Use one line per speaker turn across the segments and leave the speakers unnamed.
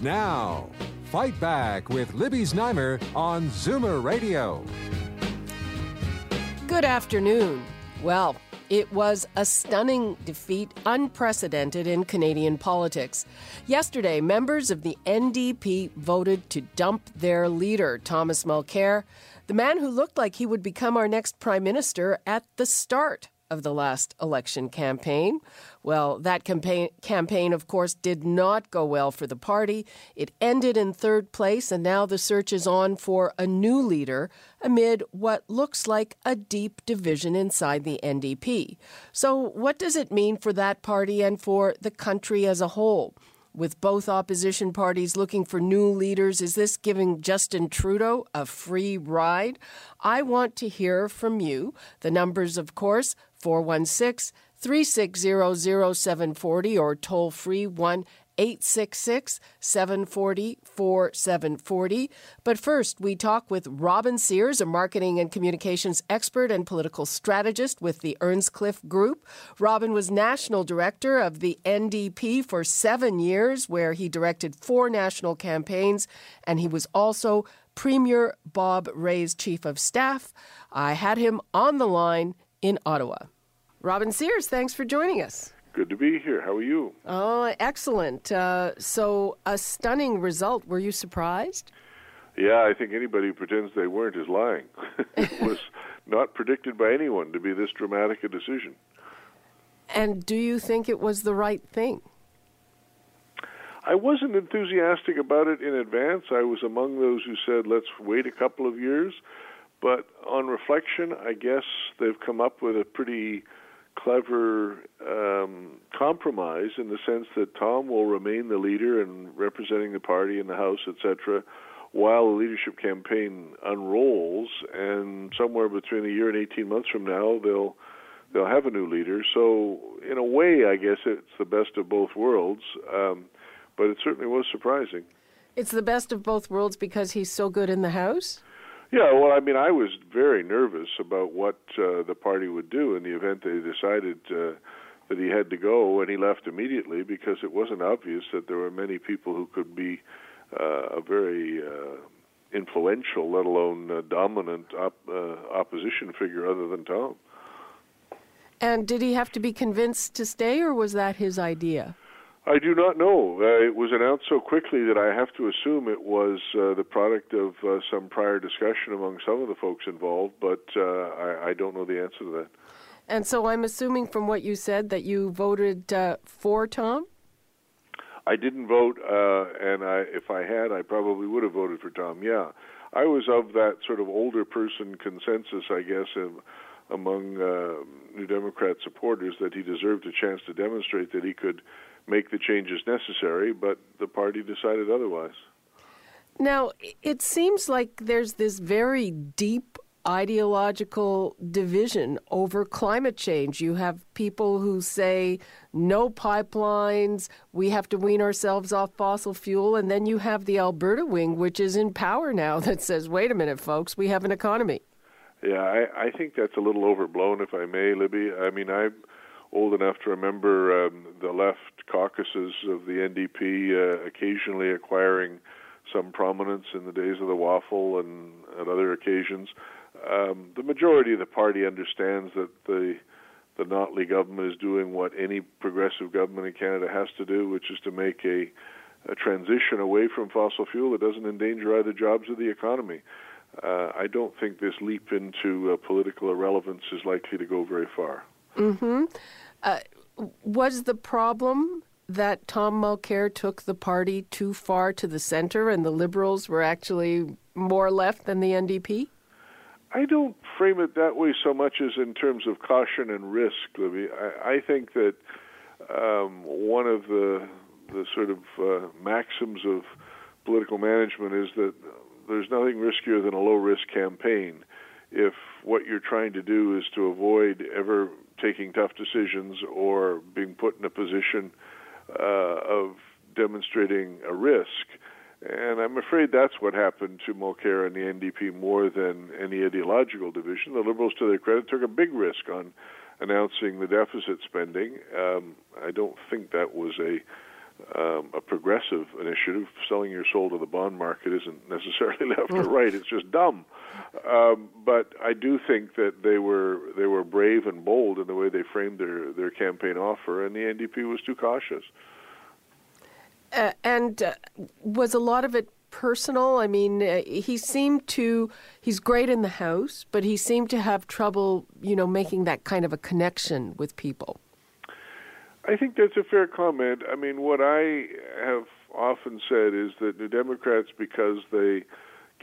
Now, Fight Back with Libby Znaimer on Zoomer Radio.
Good afternoon. Well, it was a stunning defeat, unprecedented in Canadian politics. Yesterday, members of the NDP voted to dump their leader, Thomas Mulcair, the man who looked like he would become our next prime minister at the start of the last election campaign. Well, that campaign, campaign, of course, did not go well for the party. It ended in third place, and now the search is on for a new leader amid what looks like a deep division inside the NDP. So, what does it mean for that party and for the country as a whole? With both opposition parties looking for new leaders, is this giving Justin Trudeau a free ride? I want to hear from you. The numbers, of course, 416 360 0740 or toll free 1 866 740 4740. But first, we talk with Robin Sears, a marketing and communications expert and political strategist with the Earnscliffe Group. Robin was national director of the NDP for seven years, where he directed four national campaigns, and he was also Premier Bob Rae's chief of staff. I had him on the line in Ottawa. Robin Sears, thanks for joining us.
Good to be here. How are you?
Oh, excellent. Uh, so, a stunning result. Were you surprised?
Yeah, I think anybody who pretends they weren't is lying. it was not predicted by anyone to be this dramatic a decision.
And do you think it was the right thing?
I wasn't enthusiastic about it in advance. I was among those who said, let's wait a couple of years. But on reflection, I guess they've come up with a pretty clever um, compromise in the sense that Tom will remain the leader and representing the party in the House, etc., while the leadership campaign unrolls. And somewhere between a year and eighteen months from now, they'll they'll have a new leader. So in a way, I guess it's the best of both worlds. Um, but it certainly was surprising.
It's the best of both worlds because he's so good in the House.
Yeah, well, I mean, I was very nervous about what uh, the party would do in the event they decided uh, that he had to go, and he left immediately because it wasn't obvious that there were many people who could be uh, a very uh, influential, let alone uh, dominant op- uh, opposition figure other than Tom.
And did he have to be convinced to stay, or was that his idea?
I do not know. Uh, it was announced so quickly that I have to assume it was uh, the product of uh, some prior discussion among some of the folks involved, but uh, I, I, don't know the answer to that.
And so I'm assuming from what you said that you voted uh, for Tom?
I didn't vote, uh, and I, if I had, I probably would have voted for Tom, yeah. I was of that sort of older person consensus, I guess, among uh, New Democrat supporters that he deserved a chance to demonstrate that he could make the changes necessary, but the party decided otherwise.
Now, it seems like there's this very deep ideological division over climate change. You have people who say no pipelines, we have to wean ourselves off fossil fuel, and then you have the Alberta wing, which is in power now, that says, wait a minute, folks, we have an economy.
Yeah, I, I think that's a little overblown, if I may, Libby. I mean, I'm old enough to remember um, the left caucuses of the NDP uh, occasionally acquiring some prominence in the days of the waffle and at other occasions. Um, the majority of the party understands that the the Notley government is doing what any progressive government in Canada has to do, which is to make a, a transition away from fossil fuel that doesn't endanger either jobs or the economy. Uh, I don't think this leap into uh, political irrelevance is likely to go very far.
Mm-hmm. Uh, was the problem that Tom Mulcair took the party too far to the center and the Liberals were actually more left than the NDP?
I don't frame it that way so much as in terms of caution and risk, Libby. I, I think that um, one of the the sort of uh, maxims of political management is that there's nothing riskier than a low risk campaign. If what you're trying to do is to avoid ever taking tough decisions or being put in a position uh, of demonstrating a risk. And I'm afraid that's what happened to Mulcair and the NDP more than any ideological division. The Liberals, to their credit, took a big risk on announcing the deficit spending. Um, I don't think that was a um, a progressive initiative. Selling your soul to the bond market isn't necessarily left or right; it's just dumb. Um, but I do think that they were they were brave and bold in the way they framed their their campaign offer, and the NDP was too cautious.
Uh, and uh, was a lot of it personal? I mean, uh, he seemed to, he's great in the House, but he seemed to have trouble, you know, making that kind of a connection with people.
I think that's a fair comment. I mean, what I have often said is that New Democrats, because they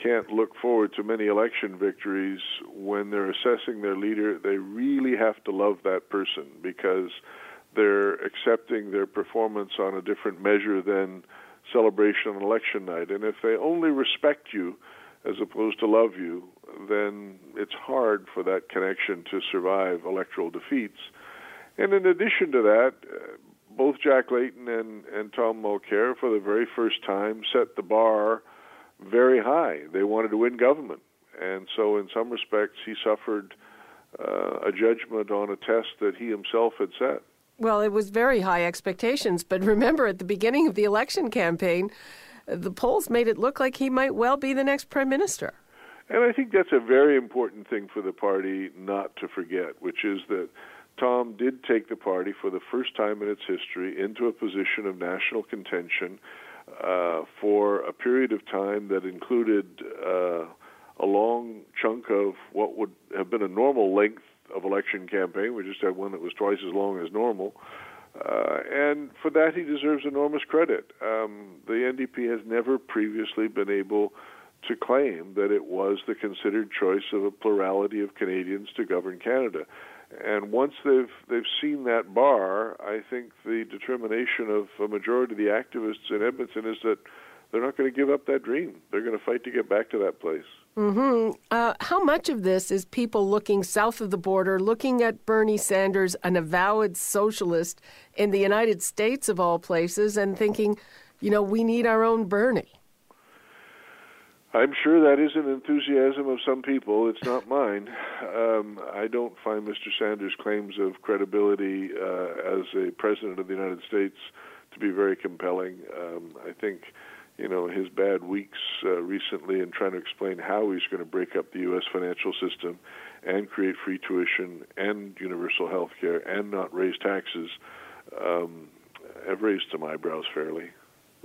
can't look forward to many election victories, when they're assessing their leader, they really have to love that person because they're accepting their performance on a different measure than celebration on election night. And if they only respect you as opposed to love you, then it's hard for that connection to survive electoral defeats. And in addition to that, uh, both Jack Layton and, and Tom Mulcair, for the very first time, set the bar very high. They wanted to win government. And so, in some respects, he suffered uh, a judgment on a test that he himself had set.
Well, it was very high expectations, but remember at the beginning of the election campaign, the polls made it look like he might well be the next prime minister.
And I think that's a very important thing for the party not to forget, which is that Tom did take the party for the first time in its history into a position of national contention uh, for a period of time that included uh, a long chunk of what would have been a normal length of election campaign. We just had one that was twice as long as normal. Uh, and for that, he deserves enormous credit. Um, the NDP has never previously been able to claim that it was the considered choice of a plurality of Canadians to govern Canada. And once they've they've seen that bar, I think the determination of a majority of the activists in Edmonton is that they're not going to give up that dream. They're going to fight to get back to that place.
Mm-hmm. Uh, how much of this is people looking south of the border, looking at Bernie Sanders, an avowed socialist in the United States of all places, and thinking, you know, we need our own Bernie?
I'm sure that is an enthusiasm of some people. It's not mine. Um, I don't find Mr. Sanders' claims of credibility uh, as a president of the United States to be very compelling. Um, I think you know his bad weeks uh, recently in trying to explain how he's going to break up the U.S. financial system and create free tuition and universal health care and not raise taxes um, have raised some eyebrows fairly.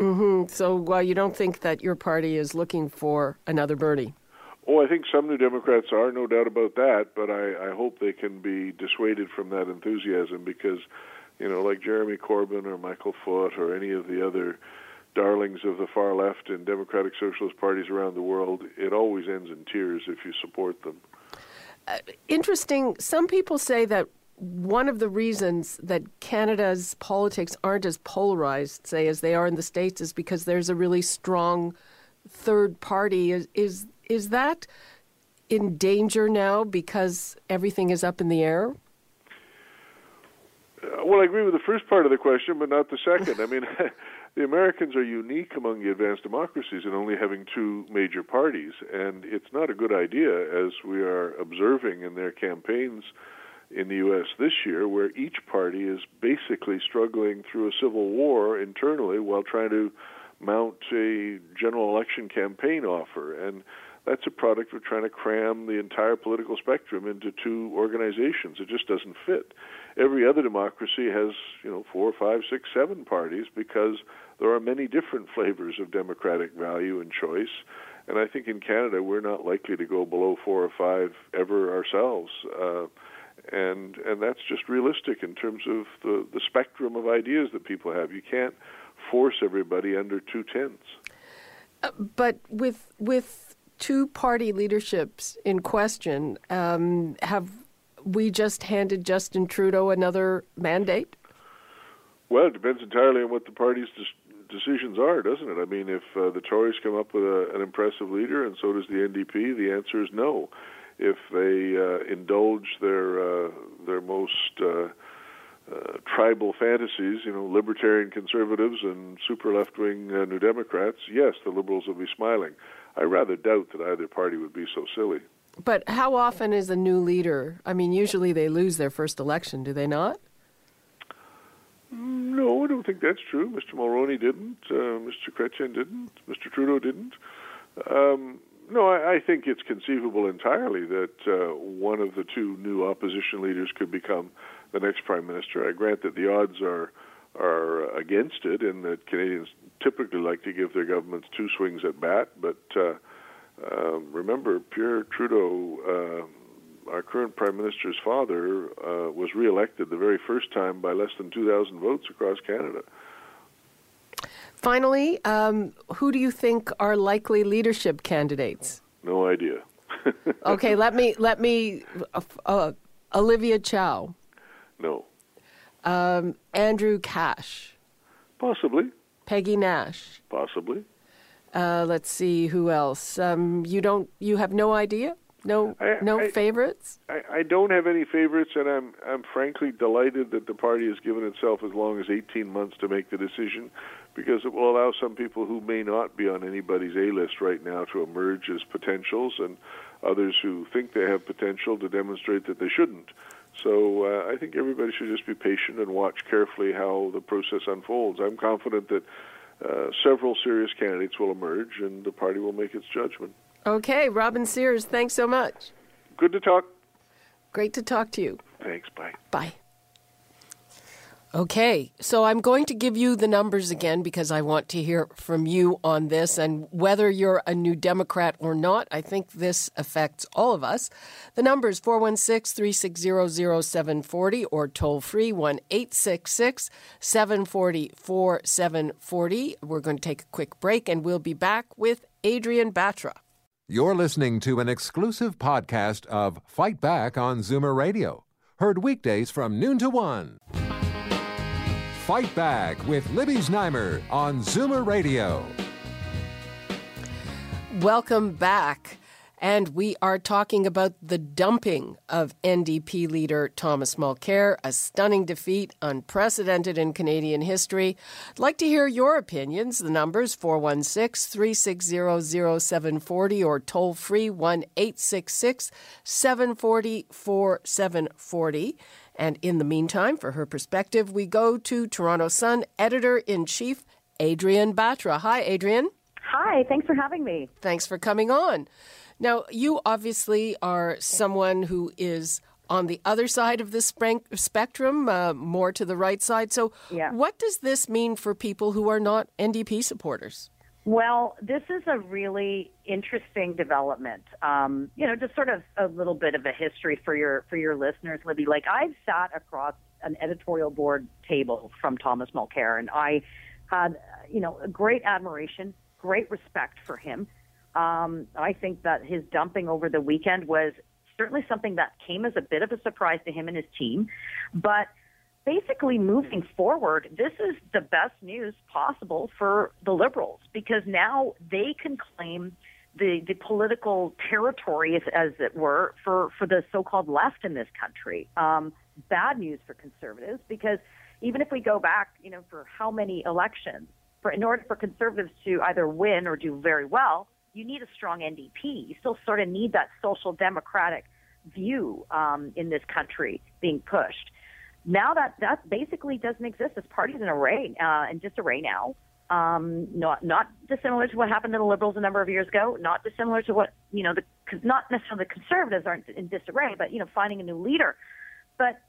Mm-hmm. So, well, you don't think that your party is looking for another Bernie?
Oh, I think some New Democrats are, no doubt about that. But I, I hope they can be dissuaded from that enthusiasm because, you know, like Jeremy Corbyn or Michael Foot or any of the other darlings of the far left and democratic socialist parties around the world, it always ends in tears if you support them.
Uh, interesting. Some people say that one of the reasons that Canada's politics aren't as polarized, say, as they are in the States, is because there's a really strong third party. Is is, is that in danger now because everything is up in the air?
Uh, well, I agree with the first part of the question, but not the second. I mean, the Americans are unique among the advanced democracies in only having two major parties, and it's not a good idea, as we are observing in their campaigns in the U.S. this year, where each party is basically struggling through a civil war internally while trying to mount a general election campaign offer. And that's a product of trying to cram the entire political spectrum into two organizations. It just doesn't fit. Every other democracy has, you know, four, five, six, seven parties because there are many different flavors of democratic value and choice. And I think in Canada, we're not likely to go below four or five ever ourselves. Uh, and and that's just realistic in terms of the, the spectrum of ideas that people have. You can't force everybody under two tents.
Uh, but with with two party leaderships in question. Um, have we just handed Justin Trudeau another mandate?
Well, it depends entirely on what the parties decisions are, doesn't it? I mean, if uh, the Tories come up with a, an impressive leader, and so does the NDP, the answer is no. If they uh, indulge their uh, their most uh, uh, tribal fantasies, you know, libertarian conservatives and super left wing uh, New Democrats, yes, the Liberals will be smiling. I rather doubt that either party would be so silly.
But how often is a new leader? I mean, usually they lose their first election, do they not?
No, I don't think that's true. Mr. Mulroney didn't. Uh, Mr. Chrétien didn't. Mr. Trudeau didn't. Um, no, I, I think it's conceivable entirely that uh, one of the two new opposition leaders could become the next prime minister. I grant that the odds are are against it, and that Canadians typically like to give their governments two swings at bat. But uh, uh, remember, Pierre Trudeau. Uh, our current prime minister's father uh, was reelected the very first time by less than 2,000 votes across Canada.
Finally, um, who do you think are likely leadership candidates?
No idea.
okay, let me let me. Uh, uh, Olivia Chow.
No.
Um, Andrew Cash.
Possibly.
Peggy Nash.
Possibly.
Uh, let's see who else. Um, you don't. You have no idea. No,
I,
no
I,
favorites.
I, I don't have any favorites, and I'm I'm frankly delighted that the party has given itself as long as 18 months to make the decision, because it will allow some people who may not be on anybody's A list right now to emerge as potentials, and others who think they have potential to demonstrate that they shouldn't. So uh, I think everybody should just be patient and watch carefully how the process unfolds. I'm confident that uh, several serious candidates will emerge, and the party will make its judgment.
Okay, Robin Sears, thanks so much.
Good to talk.
Great to talk to you.
Thanks. Bye.
Bye. Okay, so I'm going to give you the numbers again because I want to hear from you on this and whether you're a new Democrat or not. I think this affects all of us. The number is 416 360 0740 or toll free 1 866 740 4740. We're going to take a quick break and we'll be back with Adrienne Batra.
You're listening to an exclusive podcast of Fight Back on Zoomer Radio, heard weekdays from noon to one. Fight Back with Libby Znaimer on Zoomer Radio.
Welcome back. And we are talking about the dumping of NDP leader Thomas Mulcair, a stunning defeat, unprecedented in Canadian history. I'd like to hear your opinions. The numbers 416 360 0740 or toll free 1 866 740 4740. And in the meantime, for her perspective, we go to Toronto Sun editor in chief, Adrienne Batra. Hi, Adrienne.
Hi, thanks for having me.
Thanks for coming on. Now, you obviously are someone who is on the other side of the spectrum, uh, more to the right side. So,
yeah.
what does this mean for people who are not NDP supporters?
Well, this is a really interesting development. Um, you know, just sort of a little bit of a history for your for your listeners, Libby. Like I've sat across an editorial board table from Thomas Mulcair, and I had, you know, a great admiration, great respect for him. Um, I think that his dumping over the weekend was certainly something that came as a bit of a surprise to him and his team. But basically, moving forward, this is the best news possible for the Liberals because now they can claim the, the political territory, as, it were, for, for the so called left in this country. Um, bad news for conservatives because even if we go back, you know, for how many elections, for in order for conservatives to either win or do very well, you need a strong NDP. You still sort of need that social democratic view um, in this country being pushed. Now that that basically doesn't exist. This party's in array, uh, in disarray now. Um, not not dissimilar to what happened to the Liberals a number of years ago. Not dissimilar to what you know the not necessarily the Conservatives aren't in disarray, but you know finding a new leader. But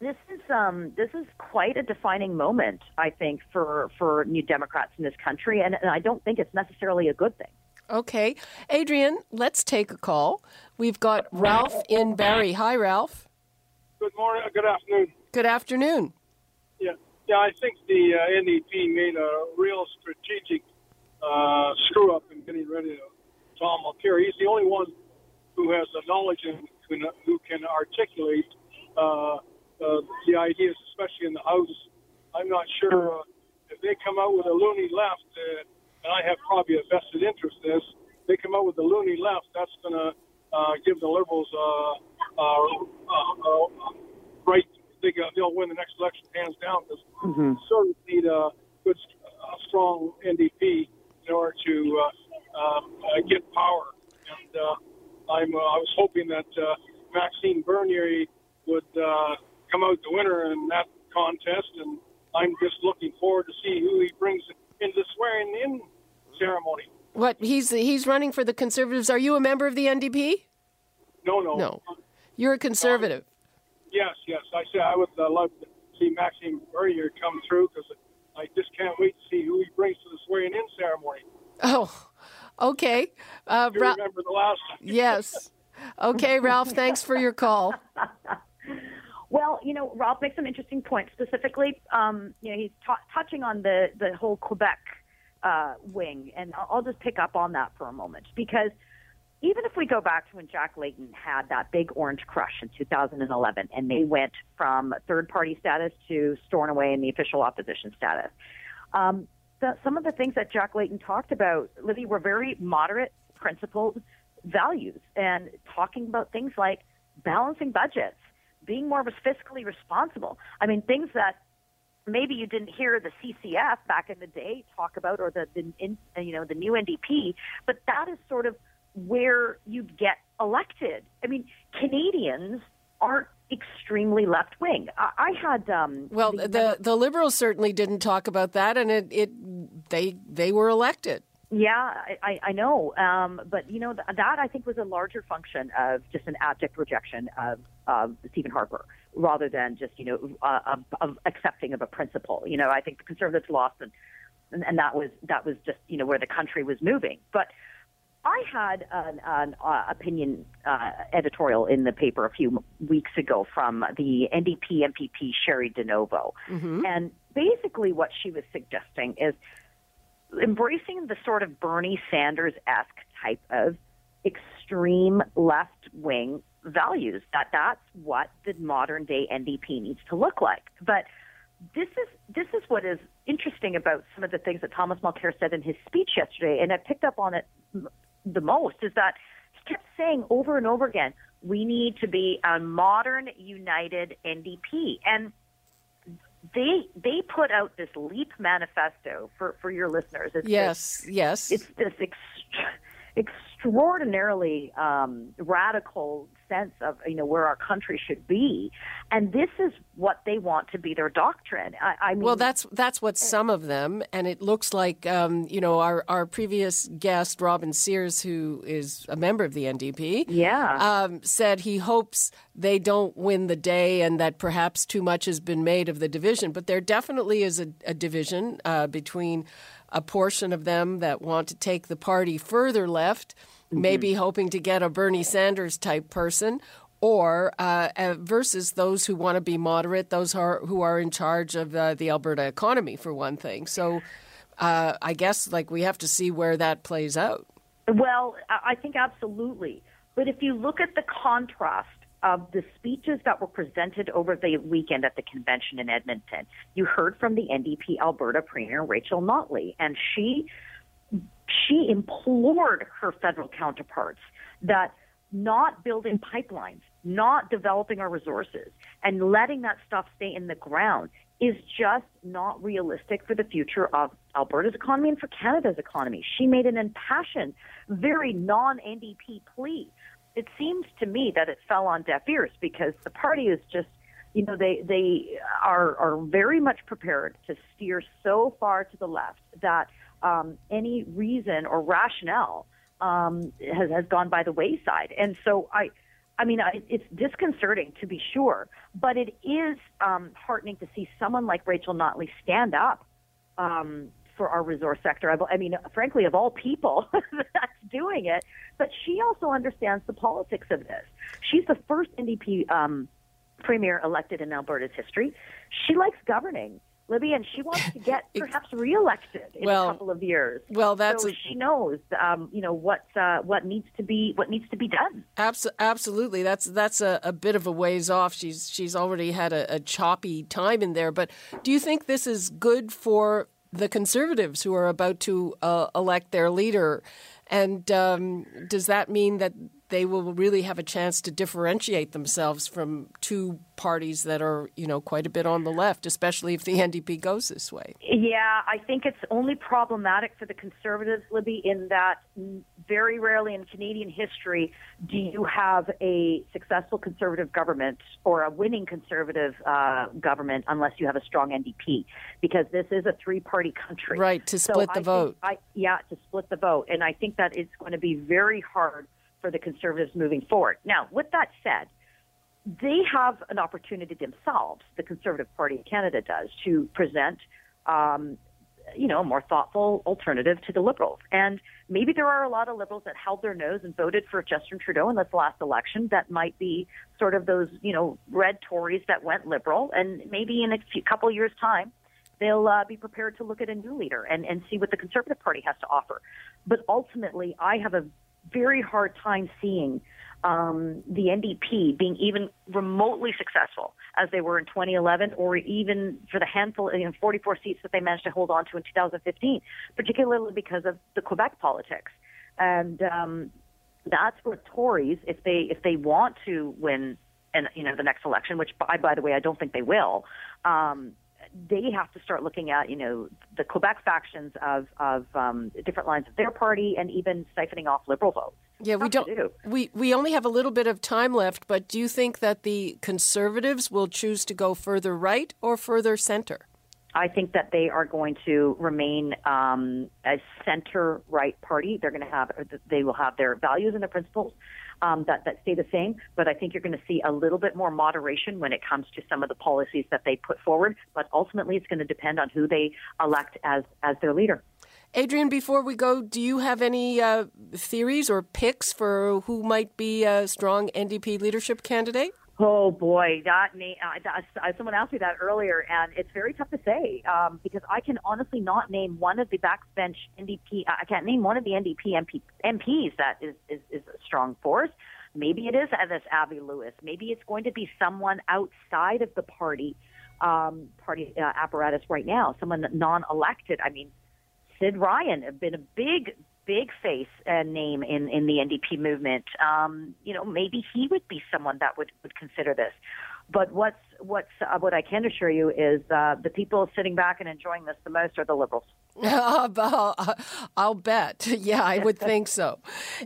this is um, this is quite a defining moment, I think, for for New Democrats in this country, and, and I don't think it's necessarily a good thing.
Okay. Adrienne, let's take a call. We've got Ralph in Barrie. Hi, Ralph.
Good morning. Good afternoon.
Good afternoon.
Yeah. Yeah, I think the uh, NDP made a real strategic uh, screw up in getting rid of Tom Mulcair. He's the only one who has the knowledge and who can articulate uh, uh, the ideas, especially in the House. I'm not sure uh, if they come out with a loony left, uh, and I have probably a vested interest in this. They come out with a loony left. That's going to give the Liberals uh, uh, uh, uh, right. They, they'll win the next election hands down because mm-hmm. sort of need a good, uh, strong NDP in order to uh, um, uh, get power. And uh, I'm, uh, I was hoping that uh, Maxime Bernier would uh, come out the winner in that contest, and I'm just looking forward to see who he brings into the swearing-in ceremony.
What he's he's running for the Conservatives. Are you a member of the NDP?
No, no,
no. You're a conservative.
Yes, yes. I say I would uh, love to see Maxime Bernier come through because I just can't wait to see who he brings to the swearing-in ceremony.
Oh, okay.
Uh, you Ra- remember the last time?
yes. Okay, Ralph. Thanks for your call.
Well, you know, Ralph makes some interesting points. Specifically, um, you know, he's t- touching on the the whole Quebec uh, wing, and I'll just pick up on that for a moment because even if we go back to when Jack Layton had that big orange crush in 2011, and they went from third party status to Stornoway in the official opposition status, um, the, some of the things that Jack Layton talked about, Libby, were very moderate, principled values, and talking about things like balancing budgets being more fiscally responsible. I mean, things that maybe you didn't hear the CCF back in the day talk about, or the, the in, you know the new NDP, but that is sort of where you'd get elected. I mean, Canadians aren't extremely left wing. I, I, had um,
well, the, the the Liberals certainly didn't talk about that, and it, it they they were elected.
Yeah, I, I know, um, but you know th- that I think was a larger function of just an abject rejection of, of Stephen Harper, rather than just you know uh, of, of accepting of a principle. You know, I think the Conservatives lost, and, and and that was that was just you know where the country was moving. But I had an, an uh, opinion uh, editorial in the paper a few weeks ago from the NDP MPP Cheri DiNovo, mm-hmm. and basically what she was suggesting is embracing the sort of Bernie Sanders esque type of extreme left wing values. That that's what the modern day NDP needs to look like. But this is this is what is interesting about some of the things that Thomas Mulcair said in his speech yesterday, and I picked up on it the most is that he kept saying over and over again, we need to be a modern, united NDP, and they they put out this leap manifesto for for your listeners.
It's yes,
this,
yes.
It's this ex- extraordinarily um, radical sense of you know where our country should be, and this is what they want to be their doctrine. I, I mean,
well, that's that's what some of them, and it looks like um, you know our our previous guest Robin Sears, who is a member of the NDP,
yeah,
um, said he hopes they don't win the day, and that perhaps too much has been made of the division. But there definitely is a, a division uh, between a portion of them that want to take the party further left. Maybe hoping to get a Bernie Sanders type person, or uh, uh, versus those who want to be moderate, those who are, who are in charge of uh, the Alberta economy, for one thing. So uh, I guess like we have to see where that plays out.
Well, I think absolutely. But if you look at the contrast of the speeches that were presented over the weekend at the convention in Edmonton, you heard from the NDP Alberta Premier Rachel Notley, and she she implored her federal counterparts that not building pipelines, not developing our resources, and letting that stuff stay in the ground is just not realistic for the future of Alberta's economy and for Canada's economy. She made an impassioned, very non NDP plea. It seems to me that it fell on deaf ears because the party is just you know they they are are very much prepared to steer so far to the left that um, any reason or rationale um, has, has gone by the wayside. And so I, I mean, I, it's disconcerting to be sure, but it is um, heartening to see someone like Rachel Notley stand up um, for our resource sector. I, I mean, frankly, of all people that's doing it, but she also understands the politics of this. She's the first NDP um, premier elected in Alberta's history. She likes governing. Libby, and she wants to get perhaps reelected in well, a couple of years.
Well, that's
so a, she knows, um, you know, what uh, what needs to be what needs to be done.
Abs- absolutely, that's that's a, a, bit of a ways off. She's she's already had a, a choppy time in there. But do you think this is good for the conservatives who are about to uh, elect their leader. And um, does that mean that they will really have a chance to differentiate themselves from two parties that are, you know, quite a bit on the left, especially if the NDP goes this way.
Yeah, I think it's only problematic for the conservatives, Libby, in that very rarely in Canadian history do you have a successful conservative government or a winning conservative uh, government unless you have a strong NDP, because this is a three-party country.
Right to split
so
the
I
vote.
I, yeah, to split the vote, and I think that it's going to be very hard for the Conservatives moving forward. Now, with that said, they have an opportunity themselves, the Conservative Party of Canada does, to present, um, you know, a more thoughtful alternative to the Liberals. And maybe there are a lot of Liberals that held their nose and voted for Justin Trudeau in this last election that might be sort of those, you know, red Tories that went Liberal. And maybe in a few, couple years' time, they'll uh, be prepared to look at a new leader and, and see what the Conservative Party has to offer. But ultimately, I have a very hard time seeing um, the NDP being even remotely successful as they were in 2011, or even for the handful, of you know, 44 seats that they managed to hold on to in 2015, particularly because of the Quebec politics. And um, that's where Tories, if they if they want to win, and you know, the next election, which by by the way, I don't think they will. Um, they have to start looking at, you know, the Quebec factions of of um, different lines of their party, and even siphoning off liberal votes.
Yeah, we don't.
Do.
We we only have a little bit of time left, but do you think that the conservatives will choose to go further right or further center?
I think that they are going to remain um, a center right party. They're going to have they will have their values and their principles um, that that stay the same. But I think you're going to see a little bit more moderation when it comes to some of the policies that they put forward. But ultimately, it's going to depend on who they elect as as their leader.
Adrienne, before we go, do you have any uh, theories or picks for who might be a strong NDP leadership candidate?
Oh boy, that name. Uh, that, uh, someone asked me that earlier, and it's very tough to say um, because I can honestly not name one of the backbench NDP. I can't name one of the NDP MP, MPs that is, is is a strong force. Maybe it is this Avi Lewis. Maybe it's going to be someone outside of the party um, party uh, apparatus right now, someone non-elected. I mean, Sid Ryan have been a big, big face uh, name in, in the NDP movement. Um, you know, maybe he would be someone that would, would consider this. But what's what's uh, what I can assure you is uh, the people sitting back and enjoying this the most are the liberals.
I'll, I'll bet. Yeah, I would think so.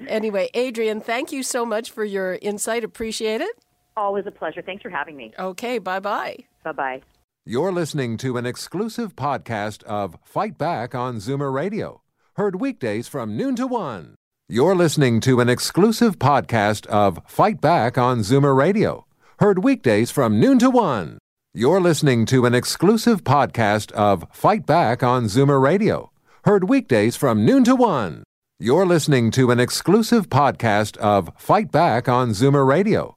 Anyway, Adrienne, thank you so much for your insight. Appreciate it.
Always a pleasure. Thanks for having me.
Okay, bye bye.
Bye bye.
You're listening to an exclusive podcast of Fight Back on Zoomer Radio, heard weekdays from noon to one. You're listening to an exclusive podcast of Fight Back on Zoomer Radio, heard weekdays from noon to one. You're listening to an exclusive podcast of Fight Back on Zoomer Radio, heard weekdays from noon to one. You're listening to an exclusive podcast of Fight Back on Zoomer Radio